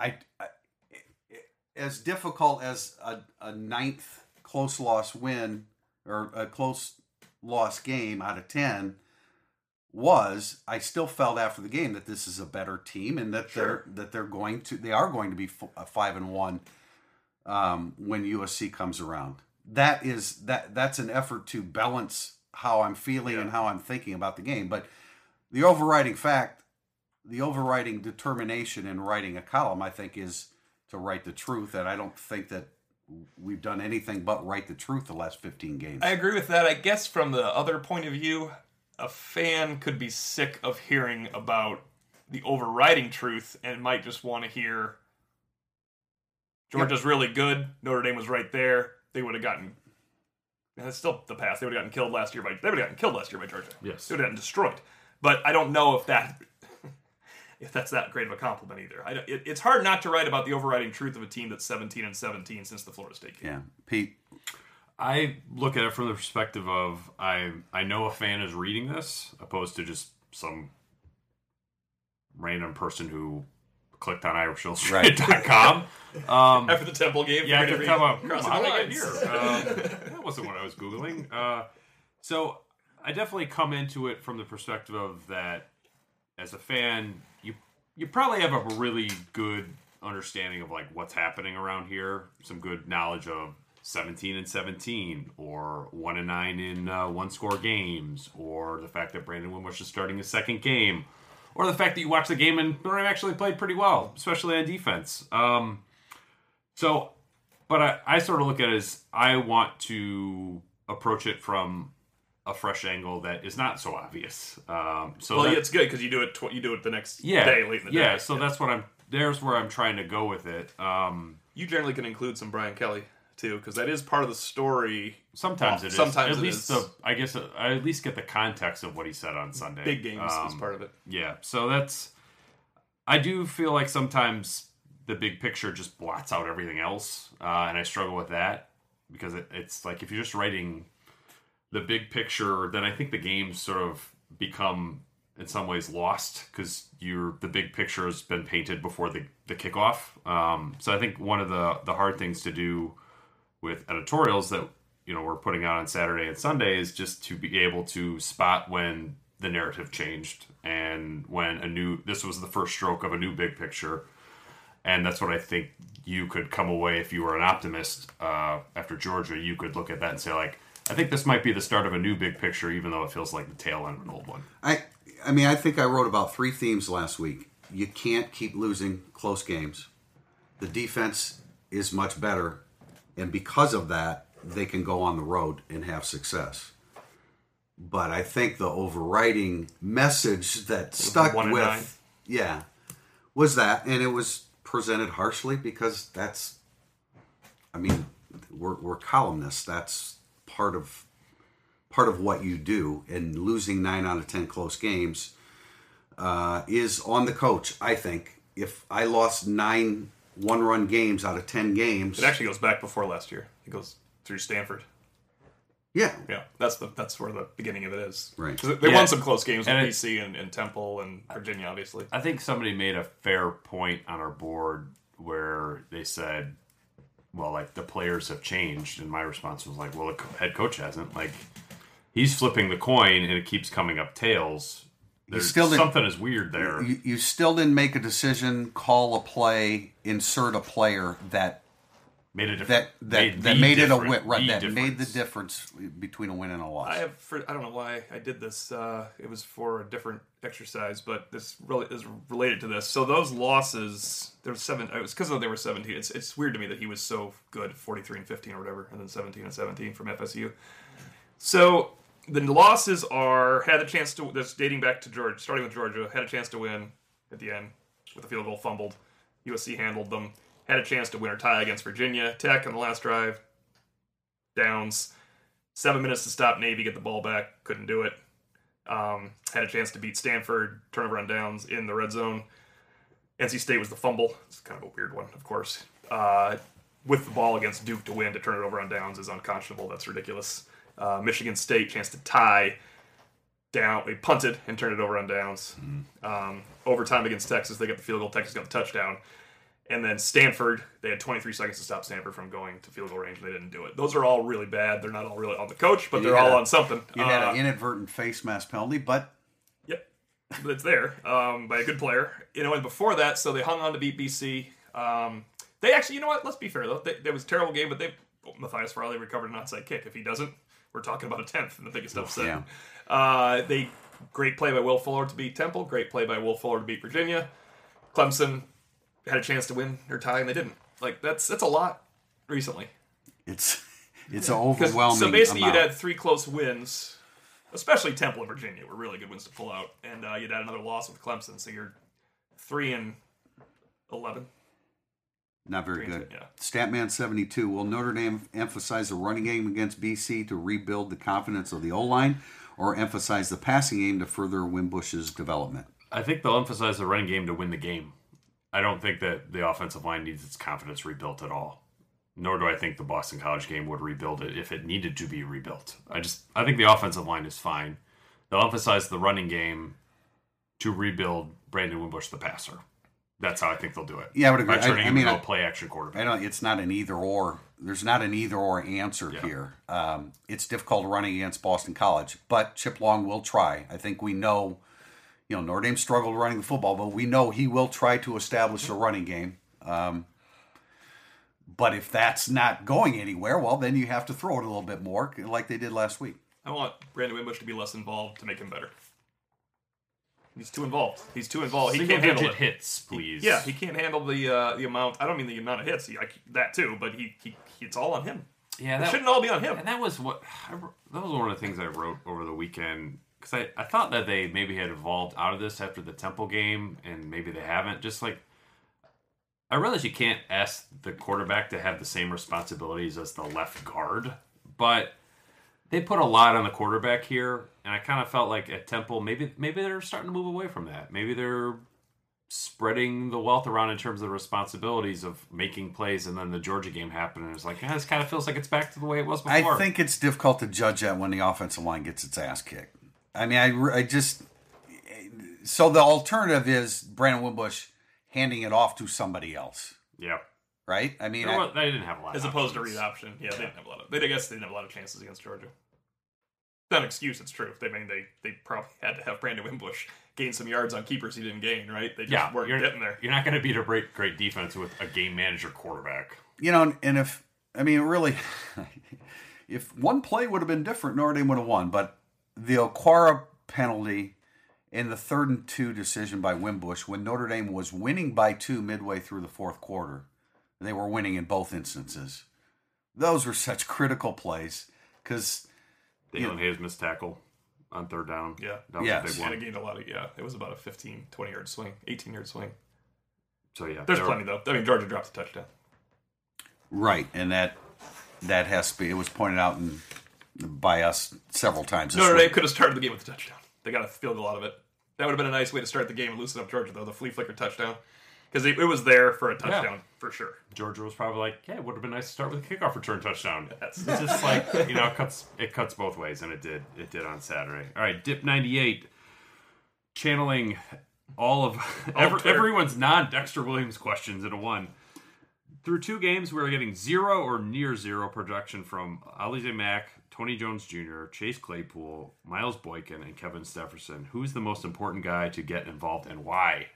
I, I as difficult as a, a ninth close loss win or a close loss game out of ten was, I still felt after the game that this is a better team and that Sure. they're that they're going to they are going to be f- a five and one um, when USC comes around. That is that that's an effort to balance how I'm feeling and how I'm thinking about the game. But the overriding fact, the overriding determination in writing a column, I think, is to write the truth. And I don't think that we've done anything but write the truth the last 15 games. I agree with that. I guess from the other point of view, a fan could be sick of hearing about the overriding truth and might just want to hear Georgia's really good. Notre Dame was right there. They would have gotten. And it's still the past. They would have gotten killed last year by. They would have gotten killed last year by Georgia. Yes. They would have gotten destroyed. But I don't know if that. If that's that great of a compliment either, I, it, it's hard not to write about the overriding truth of a team that's 17 and 17 since the Florida State game. yeah, Pete. I look at it from the perspective of I I know a fan is reading this opposed to just some random person who clicked on irishillustrated.com. Um, After the Temple game, yeah, I you're could gonna come up. crossing "Hmm, the I like it lines. here. Um, that wasn't what I was googling. Uh, so I definitely come into it from the perspective of that as a fan, you you probably have a really good understanding of like what's happening around here, some good knowledge of 17 and 17 or 1 and 9 in uh, one score games or the fact that Brandon Wimbush is starting his second game or the fact that you watch the game and Dame actually played pretty well, especially on defense. Um, so, but I, I sort of look at it as I want to approach it from a fresh angle that is not so obvious. Um, so Well, that- yeah, it's good because you do it. Tw- you do it the next yeah, day, late in the yeah. day. So that's what I'm. There's where I'm trying to go with it. Um, you generally can include some Brian Kelly too, because that is part of the story. sometimes Well, it is. sometimes at it least is. the. I guess uh, I at least get the context of what he said on Sunday. Big games is Um, part of it. Yeah, so that's. I do feel like sometimes the big picture just blots out everything else, uh, and I struggle with that because it, it's like if you're just writing the big picture, then I think the games sort of become in some ways lost because you're the big picture has been painted before the the kickoff. Um, so I think one of the the hard things to do with editorials that you know we're putting out on Saturday and Sunday is just to be able to spot when the narrative changed and when a new this was the first stroke of a new big picture and that's what I think you could come away if you were an optimist uh, after Georgia you could look at that and say like I think this might be the start of a new big picture even though it feels like the tail end of an old one I I mean, I think I wrote about three themes last week. You can't keep losing close games. The defense is much better, and because of that, they can go on the road and have success. But I think the overriding message that stuck with, nine. yeah, was that, and it was presented harshly because that's, I mean, we're, we're columnists. That's part of part of what you do. And losing nine out of ten close games uh, is on the coach. I think if I lost nine one run games out of ten games, It actually goes back before last year. It goes through Stanford. yeah, Yeah, that's the that's where the beginning of it is. Right. 'Cause They Yeah. won some close games with And BC and, and Temple and Virginia, obviously. I think somebody made a fair point on our board where they said, "Well, like the players have changed," and my response was like, "Well, the co- head coach hasn't. Like, he's flipping the coin, and it keeps coming up tails. There's still something is weird there. you, you still didn't make a decision, call a play, insert a player that made a difference. that that that made it a win. Right, the that made the difference. difference between a win and a loss. I have for, I don't know why I did this. Uh, it was for a different exercise, but this really is related to this. So those losses, there was seven. It was because they were seventeen. It's it's weird to me that he was so good, forty three and fifteen or whatever, and then seventeen and seventeen from FSU. So the losses are had a chance to. That's dating back to Georgia, starting with Georgia. Had a chance to win at the end with a field goal fumbled. USC handled them. Had a chance to win or tie against Virginia Tech on the last drive. Downs. Seven minutes to stop Navy, get the ball back. Couldn't do it. Um, had a chance to beat Stanford, turnover on downs in the red zone. NC State was the fumble. It's kind of a weird one, of course. Uh, with the ball against Duke to win to turn it over on downs is unconscionable. That's ridiculous. Uh, Michigan State chance to tie down. They punted and turned it over on downs. Um, overtime against Texas, they got the field goal. Texas got the touchdown. And then Stanford, they had 23 seconds to stop Stanford from going to field goal range. and They didn't do it. Those are all really bad. They're not all really on the coach, but You they're all a- on something. you had Uh, an inadvertent face mask penalty, but Yep, but it's there um, by a good player. You know, and before that, so they hung on to beat BC. Um, they actually, you know what? Let's be fair though. They, there was a terrible game, but they Matthias Farley recovered an onside kick. If he doesn't, we're talking about a tenth in the biggest upset. Yeah. Uh, they great play by Will Fuller to beat Temple. Great play by Will Fuller to beat Virginia. Clemson had a chance to win or tie, and they didn't. Like that's that's a lot recently. it's it's an 'Cause- overwhelming. So basically, amount. you'd had three close wins, especially Temple and Virginia were really good wins to pull out, and uh, you'd had another loss with Clemson, so you're three and eleven. Not very good. yeah. Statman seventy two. Will Notre Dame emphasize the running game against BC to rebuild the confidence of the O line, or emphasize the passing game to further Wimbush's development? I think they'll emphasize the running game to win the game. I don't think that the offensive line needs its confidence rebuilt at all. Nor do I think the Boston College game would rebuild it if it needed to be rebuilt. I just I think the offensive line is fine. They'll emphasize the running game to rebuild Brandon Wimbush the passer. That's how I think they'll do it. Yeah, I would agree. I- I mean, into play action quarterback. I don't. It's not an either or. There's not an either or answer Yeah. here. Um, it's difficult running against Boston College, but Chip Long will try. I think we know. You know, Notre Dame struggled running the football, but we know he will try to establish a running game. Um, but if that's not going anywhere, well, then you have to throw it a little bit more, like they did last week. I want Brandon Wimbush to be less involved to make him better. He's too involved. He's too involved. He Single can't handle digit it. hits, please. Yeah, he can't handle the uh, the amount. I don't mean the amount of hits. He, I, that too, but he, he it's all on him. yeah. It That, shouldn't all be on him. And that was what I, that was one of the things I wrote over the weekend because I, I thought that they maybe had evolved out of this after the Temple game, and maybe they haven't. Just like I realize you can't ask the quarterback to have the same responsibilities as the left guard, but they put a lot on the quarterback here, and I kind of felt like at Temple maybe maybe they're starting to move away from that. Maybe they're spreading the wealth around in terms of the responsibilities of making plays, and then the Georgia game happened, and it's like, yeah, this kind of feels like it's back to the way it was before. I think it's difficult to judge that when the offensive line gets its ass kicked. I mean, I, I just so the alternative is Brandon Wimbush handing it off to somebody else, yeah. right? I mean, There I- they didn't have a lot. as of opposed to options. read option. Yeah, they didn't have a lot of. They, I guess they didn't have a lot of chances against Georgia. Not an excuse. It's true. They I mean they they probably had to have Brandon Wimbush gain some yards on keepers he didn't gain. Right? They just Yeah, weren't you're, getting there. you're not going to beat a great, great defense with a game manager quarterback. you know, and if I mean, really, if one play would have been different, Notre Dame would have won. But the Okwara penalty in the third and two decision by Wimbush, when Notre Dame was winning by two midway through the fourth quarter, they were winning in both instances. Those were such critical plays because Daelin Hayes missed tackle on third down. Yeah. that was Yes. a big And it one. gained a lot of yeah. It was about a 15, 20 yard swing, eighteen yard swing. So yeah, There's they were- plenty though. I mean Georgia dropped a touchdown. right, and that that has to be. It was pointed out in, by us several times. This Notre Dame week. could have started the game with a touchdown. They got a field goal out of it. That would have been a nice way to start the game and loosen up Georgia, though. The flea flicker touchdown. Because it, it was there for a touchdown, for sure. Georgia was probably like, "Yeah, it would have been nice to start with a kickoff return touchdown." That's- It's just like you know, it cuts it cuts both ways, and it did it did on Saturday. All right, Dip ninety eight, channeling all of every, everyone's non Dexter Williams questions into one. Through two games, we are getting zero or near zero production from Alize Mack, Tony Jones Jr., Chase Claypool, Miles Boykin, and Kevin Stepherson. Who's the most important guy to get involved, and why?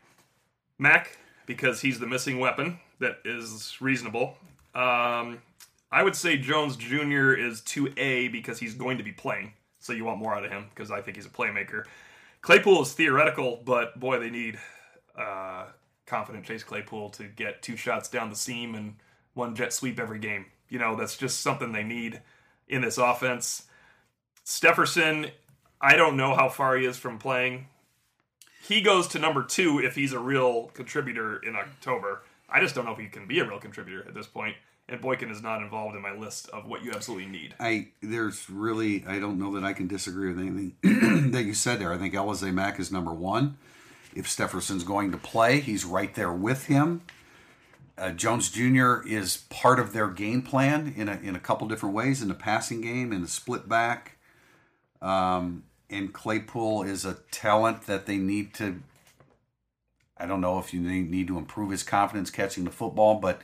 Mack, because he's the missing weapon that is reasonable. Um, I would say Jones Jr. is 2A because he's going to be playing. So you want more out of him because I think he's a playmaker. Claypool is theoretical, but boy, they need uh, confident Chase Claypool to get two shots down the seam and one jet sweep every game. You know, that's just something they need in this offense. Stepherson, I don't know how far he is from playing he goes to number two if he's a real contributor in October. I just don't know if he can be a real contributor at this point. And Boykin is not involved in my list of what you absolutely need. I there's really I don't know that I can disagree with anything that you said there. I think Alize Mack is number one. If Stepherson's going to play, he's right there with him. Uh, Jones Jr. is part of their game plan in a in a couple different ways in the passing game in the split back. Um, and Claypool is a talent that they need to. I don't know if you need need to improve his confidence catching the football, but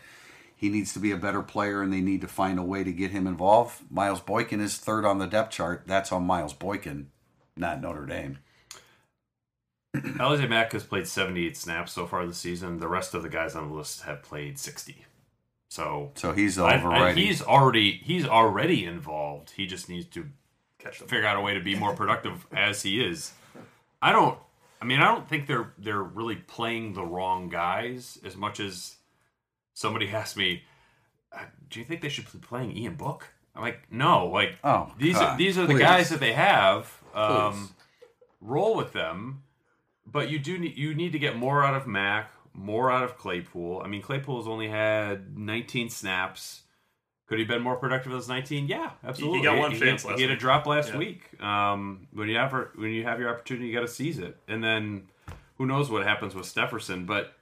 he needs to be a better player, and they need to find a way to get him involved. Miles Boykin is third on the depth chart. That's on Miles Boykin, not Notre Dame. Alize Mack has played 78 snaps so far this season. The rest of the guys on the list have played 60. So So he's I- I- he's already he's already involved. He just needs to figure out a way to be more productive as he is. I don't. I mean, I don't think they're they're really playing the wrong guys as much as somebody asked me, uh, "Do you think they should be playing Ian Book?" I'm like, "No, like Oh, these are these are the guys that they have. Um, Please. roll with them, but you do need you need to get more out of Mack, more out of Claypool. I mean, Claypool's only had 19 snaps. Could he been more productive as 19? Yeah, absolutely. He got one he, chance he, last he had a drop last Yeah. week. Um, when you have when you have your opportunity, you got to seize it. And then who knows what happens with Stepherson? But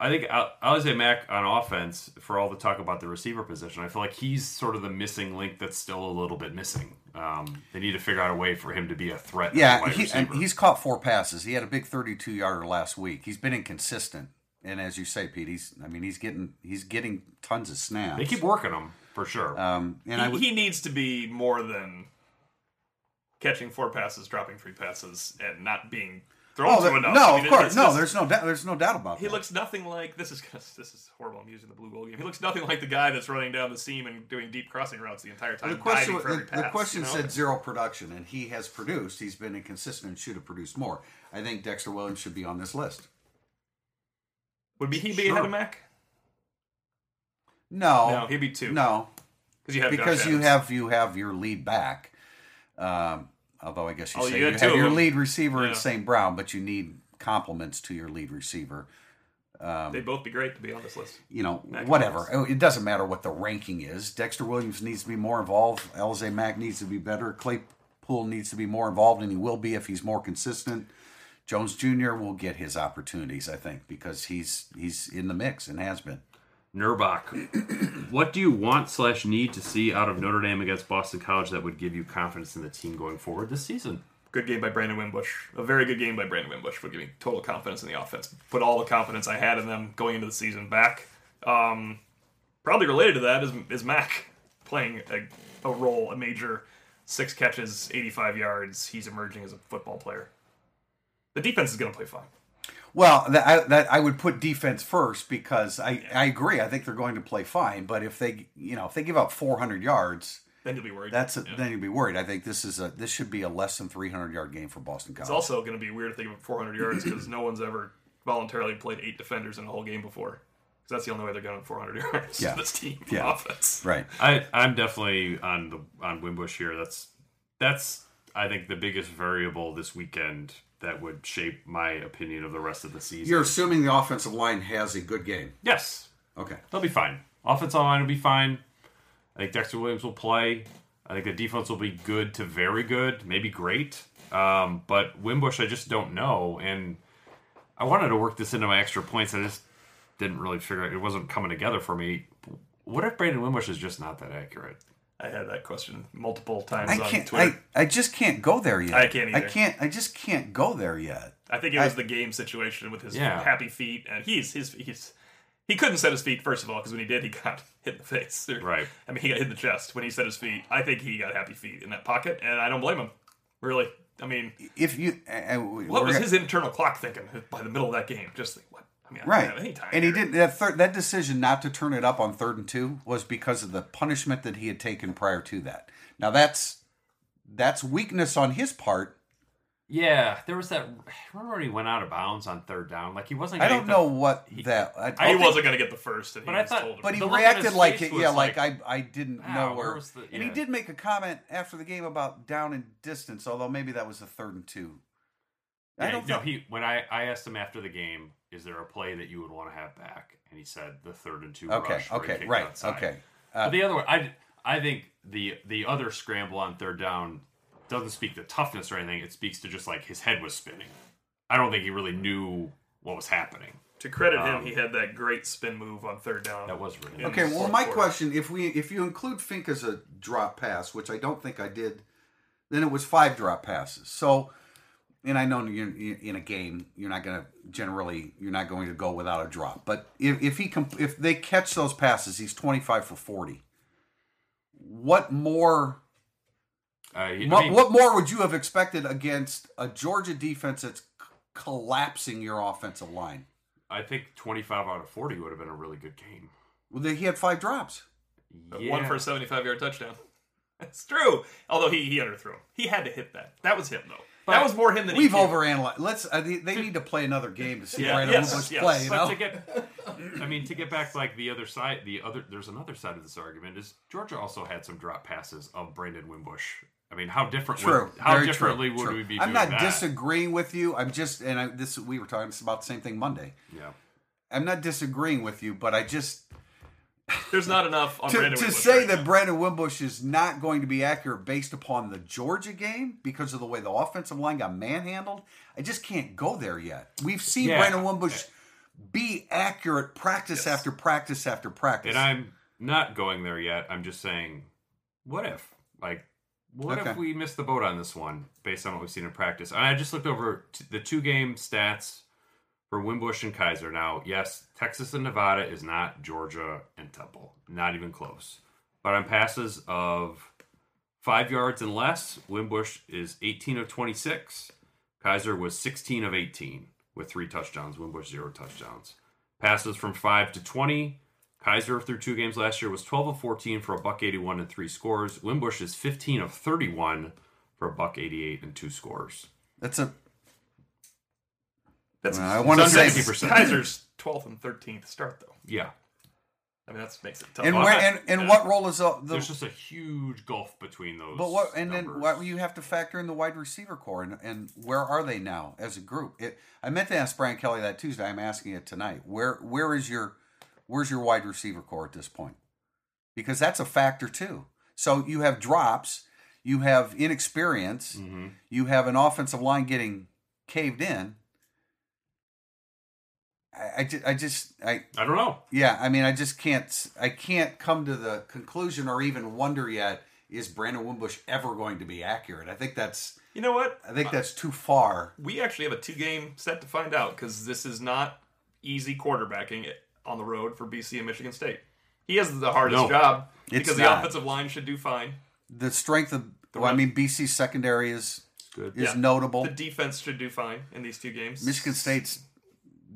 I think Al- Alize Mack on offense, for all the talk about the receiver position, I feel like he's sort of the missing link that's still a little bit missing. Um, they need to figure out a way for him to be a threat. yeah, wide he, and he's caught four passes. He had a big 32 yarder last week. He's been inconsistent, and as you say, Pete, he's I mean he's getting he's getting tons of snaps. They keep working him for sure. um, and He, would, he needs to be more than catching four passes, dropping three passes, and not being thrown oh, to enough. no, I of mean, it- course, no. just- There's no doubt. There's no doubt about that. He that. looks nothing like this is this is horrible. I'm using the Blue-Gold game. He looks nothing like the guy that's running down the seam and doing deep crossing routes the entire time. the question, for every the, the question you know? said zero production, and he has produced. He's been inconsistent and should have produced more. I think Dexter Williams should be on this list. would be he be Sure. ahead of Mack? No, No, he'd be two. no, because you have because Josh you Adams. have you have your lead back. Um, although I guess you Oh, say you you, have your lead receiver in St. Brown, but you need complements to your lead receiver. Um, They'd both be great to be on this list. You know, Mack whatever. Oh, It doesn't matter what the ranking is. Dexter Williams needs to be more involved. Alize Mack needs to be better. Claypool needs to be more involved, and he will be if he's more consistent. Jones Jr. will get his opportunities, I think, because he's he's in the mix and has been. Nurbach, what do you want slash need to see out of Notre Dame against Boston College that would give you confidence in the team going forward this season? Good game by Brandon Wimbush. A very good game by Brandon Wimbush would give me total confidence in the offense. Put all the confidence I had in them going into the season back. Um, probably related to that is, is Mack playing a, a role, a major six catches, 85 yards. He's emerging as a football player. The defense is going to play fine. Well, that I, that I would put defense first because I, I agree. I think they're going to play fine, but if they you know if they give up 400 yards, Then you'll be worried. that's a, Yeah. then you'd be worried. I think this is a this should be a less than 300 yard game for Boston College. It's also going to be weird if they give up 400 yards because no one's ever voluntarily played eight defenders in a whole game before. Because that's the only way they're going 400 yards. Yeah. This team Yeah. offense. right. I I'm definitely on the on Wimbush here. That's that's I think the biggest variable this weekend that would shape my opinion of the rest of the season. You're assuming the offensive line has a good game. yes, Okay. they'll be fine. Offensive line will be fine. I think Dexter Williams will play. I think the defense will be good to very good, maybe great. Um, but Wimbush, I just don't know. And I wanted to work this into my extra points. I just didn't really figure it. It wasn't coming together for me. What if Brandon Wimbush is just not that accurate? I had that question multiple times I on can't. Twitter. I, I just can't go there yet. I can't I can't. I just can't go there yet. I, think it was I- the game situation with his Yeah. happy feet, and he's his he's he couldn't set his feet first of all because when he did, he got hit in the face. Right. I mean, he got hit in the chest when he set his feet. I think he got happy feet in that pocket, and I don't blame him. Really, I mean, If you, uh, uh, what was his internal clock thinking by the middle of that game? Just think, what? I mean, I right? don't have any time. And he did that. Third, that decision not to turn it up on third and two was because of the punishment that he had taken prior to that. Now that's that's weakness on his part. Yeah, there was that. Remember when he went out of bounds on third down? Like he wasn't. I don't the- know what he, that. I, I, he think- wasn't going to get the first, and he But I thought- told. But he The look on his reacted like it, yeah, like, like, I I didn't "Wow, know where where. the-" And he did make a comment after the game about down and distance, although maybe that was the third and two. I Yeah, don't no, think. he when I, I asked him after the game, is there a play that you would want to have back? And he said the third and two okay, rush. where he okay, right, outside. okay. but the other one, I I think the the other scramble on third down doesn't speak to toughness or anything. It speaks to just like his head was spinning. I don't think he really knew what was happening. to credit him, um, he had that great spin move on third down. That was really Yeah. Okay, well, my quarter. question: if we if you include Finke as a drop pass, which I don't think I did, then it was five drop passes. So, and I know you're, in a game, you're not going to generally you're not going to go without a drop. But if if he comp- if they catch those passes, he's twenty five for forty. What more? Uh, I What, mean, what more would you have expected against a Georgia defense that's c- collapsing your offensive line? I think twenty five out of forty would have been a really good game. Well, they- he had five drops. Yeah. One for a 75 yard touchdown. That's true. Although he, he underthrew him. He had to hit that. That was him, though. That was more him than We've he overanalyzed. Let's. Uh, they, they need to play another game to see Yeah, Brandon yes, Wimbush yes. play. You But know? to get, I mean, to get back like the other side, the other there's another side of this argument is Georgia also had some drop passes of Brandon Wimbush. I mean, how different? True. Would, how Very differently true, would true. we be? I'm doing not that? disagreeing with you. I'm just, and I, this we were talking about the same thing Monday. Yeah. I'm not disagreeing with you, but I just There's not enough on to, Brandon to Wimbush say right that now. Brandon Wimbush is not going to be accurate based upon the Georgia game because of the way the offensive line got manhandled. I just can't go there yet. We've seen Yeah. Brandon Wimbush be accurate practice Yes. after practice after practice. And I'm not going there yet. I'm just saying, what if? Like, what Okay. if we missed the boat on this one based on what we've seen in practice? And I just looked over t- the two game stats for Wimbush and Kizer. Now, yes, Texas and Nevada is not Georgia and Temple, not even close. But on passes of five yards and less, Wimbush is 18 of 26. Kizer was 16 of 18 with three touchdowns. Wimbush zero touchdowns. Passes from five to 20. Kizer through two games last year was 12 of 14 for a buck 81 and three scores. Wimbush is 15 of 31 for a buck 88 and two scores. That's a. That's I want to It's say, under 50%. Kizer's 12th and 13th start, though. Yeah. I mean, that makes it tough. and Well, where I'm and, and yeah. what role is the, the There's just a huge gulf between those. But what and then numbers. what you have to factor in the wide receiver corps and, and where are they now as a group? It, I meant to ask Brian Kelly that Tuesday. I'm asking it tonight. Where where is your where's your wide receiver corps at this point? Because that's a factor too. So you have drops, you have inexperience, Mhm. you have an offensive line getting caved in. I, I, I just I I don't know. yeah, I mean, I just can't. I can't come to the conclusion or even wonder yet. Is Brandon Wimbush ever going to be accurate? I think that's. You know what? I think that's too far. We actually have a two game set to find out because this is not easy quarterbacking on the road for BC and Michigan State. He has the hardest No, job it's because not. the offensive line should do fine. The strength of. Well, I mean, BC secondary is Good. is Yeah. notable. The defense should do fine in these two games. Michigan State's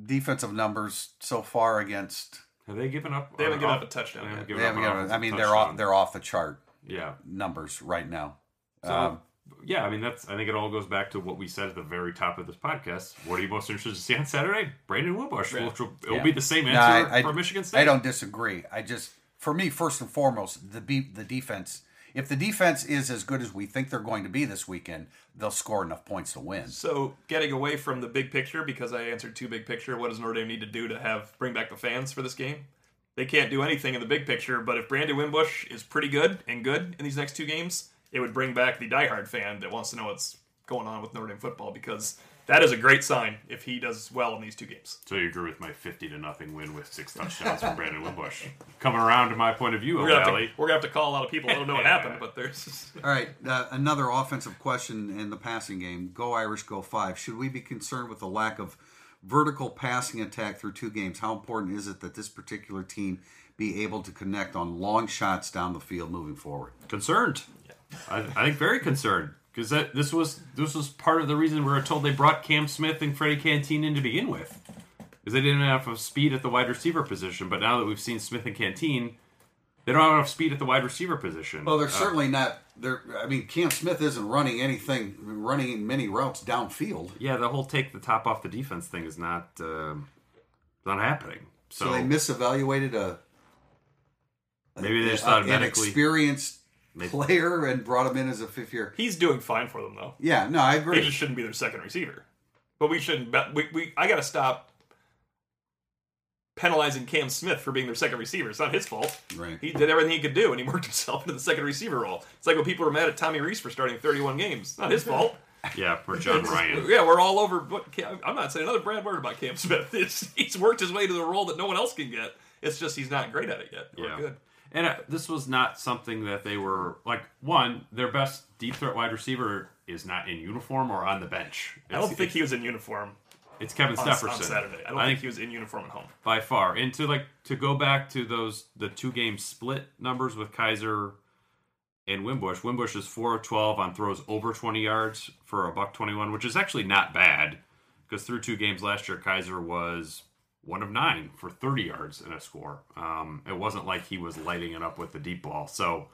defensive numbers so far against. Have they given up? They haven't given off- up a touchdown They haven't yet. given They up haven't an given- I offensive mean, they're off. They're off the chart Yeah. numbers right now. So Um, yeah, I mean that's. I think it all goes back to what we said at the very top of this podcast. What are you most interested to see on Saturday? Brandon Wimbush. Yeah. Which will, it'll Yeah. be the same No, answer I- I- for Michigan State. I don't disagree. I just, for me, first and foremost, the be- the defense. If the defense is as good as we think they're going to be this weekend, they'll score enough points to win. So, getting away from the big picture, because I answered two big picture, what does Notre Dame need to do to have bring back the fans for this game? they can't do anything in the big picture. But if Brandon Wimbush is pretty good and good in these next two games, it would bring back the diehard fan that wants to know what's going on with Notre Dame football because that is a great sign if he does well in these two games. So you agree with my fifty to nothing win with six touchdowns from Brandon Wimbush? Coming around to my point of view, We're gonna, to, we're gonna have to call a lot of people. I don't know what happened, but there's All right, uh, another offensive question in the passing game. Go Irish, go five. Should we be concerned with the lack of vertical passing attack through two games? How important is it that this particular team be able to connect on long shots down the field moving forward? concerned. I, I think very concerned because that this was this was part of the reason we were told they brought Cam Smith and Freddy Canteen in to begin with, because they didn't have enough speed at the wide receiver position. But now that we've seen Smith and Canteen, they don't have enough speed at the wide receiver position. Well, they're Uh, certainly not. They're. I mean, Cam Smith isn't running anything, running many routes downfield. yeah, the whole take the top off the defense thing is not uh, not happening. So, So, they misevaluated a maybe they just a- medically. experienced Maybe- player and brought him in as a fifth year. he's doing fine for them though. Yeah, no, I agree. He just shouldn't be their second receiver. But we shouldn't. Bet, we, we I got to stop penalizing Cam Smith for being their second receiver. It's not his fault. Right. He did everything he could do, and he worked himself into the second receiver role. It's like when people were mad at Tommy Rees for starting 31 games. It's not his fault. yeah, for John Ryan. Yeah, we're all over. But Cam, I'm not saying another bad word about Cam Smith. It's, he's worked his way to the role that no one else can get. It's just he's not great at it yet. We're Yeah. good. And uh, this was not something that they were like. One, their best deep threat wide receiver is not in uniform or on the bench. I don't think he was in uniform It's Kevin on, Stepherson on Saturday. I don't I think think he was in uniform at home. by far. And to like to go back to those the two game split numbers with Kizer and Wimbush. Wimbush is four of twelve on throws over twenty yards for a buck twenty one, which is actually not bad because through two games last year, Kizer was one of nine for thirty yards in a score. Um, it wasn't like he was lighting it up with the deep ball. So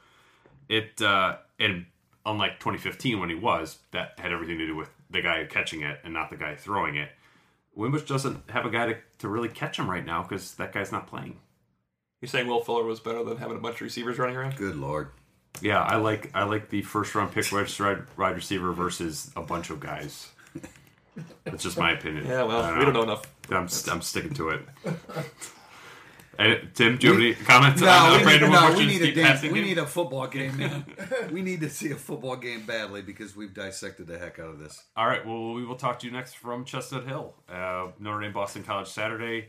it uh, and unlike 2015 when he was, that had everything to do with the guy catching it and not the guy throwing it. Wimbush doesn't have a guy to, to really catch him right now because that guy's not playing. You're saying Will Fuller was better than having a bunch of receivers running around? Good lord. Yeah, I like I like the first round pick wide wide receiver versus a bunch of guys. That's just my opinion. Yeah, well, I we don't know enough. I'm st- I'm sticking to it. And, Tim, do you have any comments No, on we need, Brandon no, we need a deep damn, we need a football game, man. we need to see a football game badly because we've dissected the heck out of this. All right. Well, we will talk to you next from Chestnut Hill, uh, Notre Dame Boston College Saturday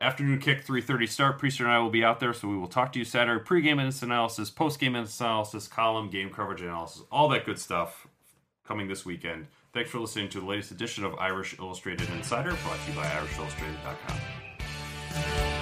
afternoon kick, three thirty start. Prister and I will be out there, so we will talk to you Saturday. Pre-game analysis, post-game analysis, column, game coverage analysis, all that good stuff coming this weekend. Thanks for listening to the latest edition of Irish Illustrated Insider, brought to you by IrishIllustrated.com.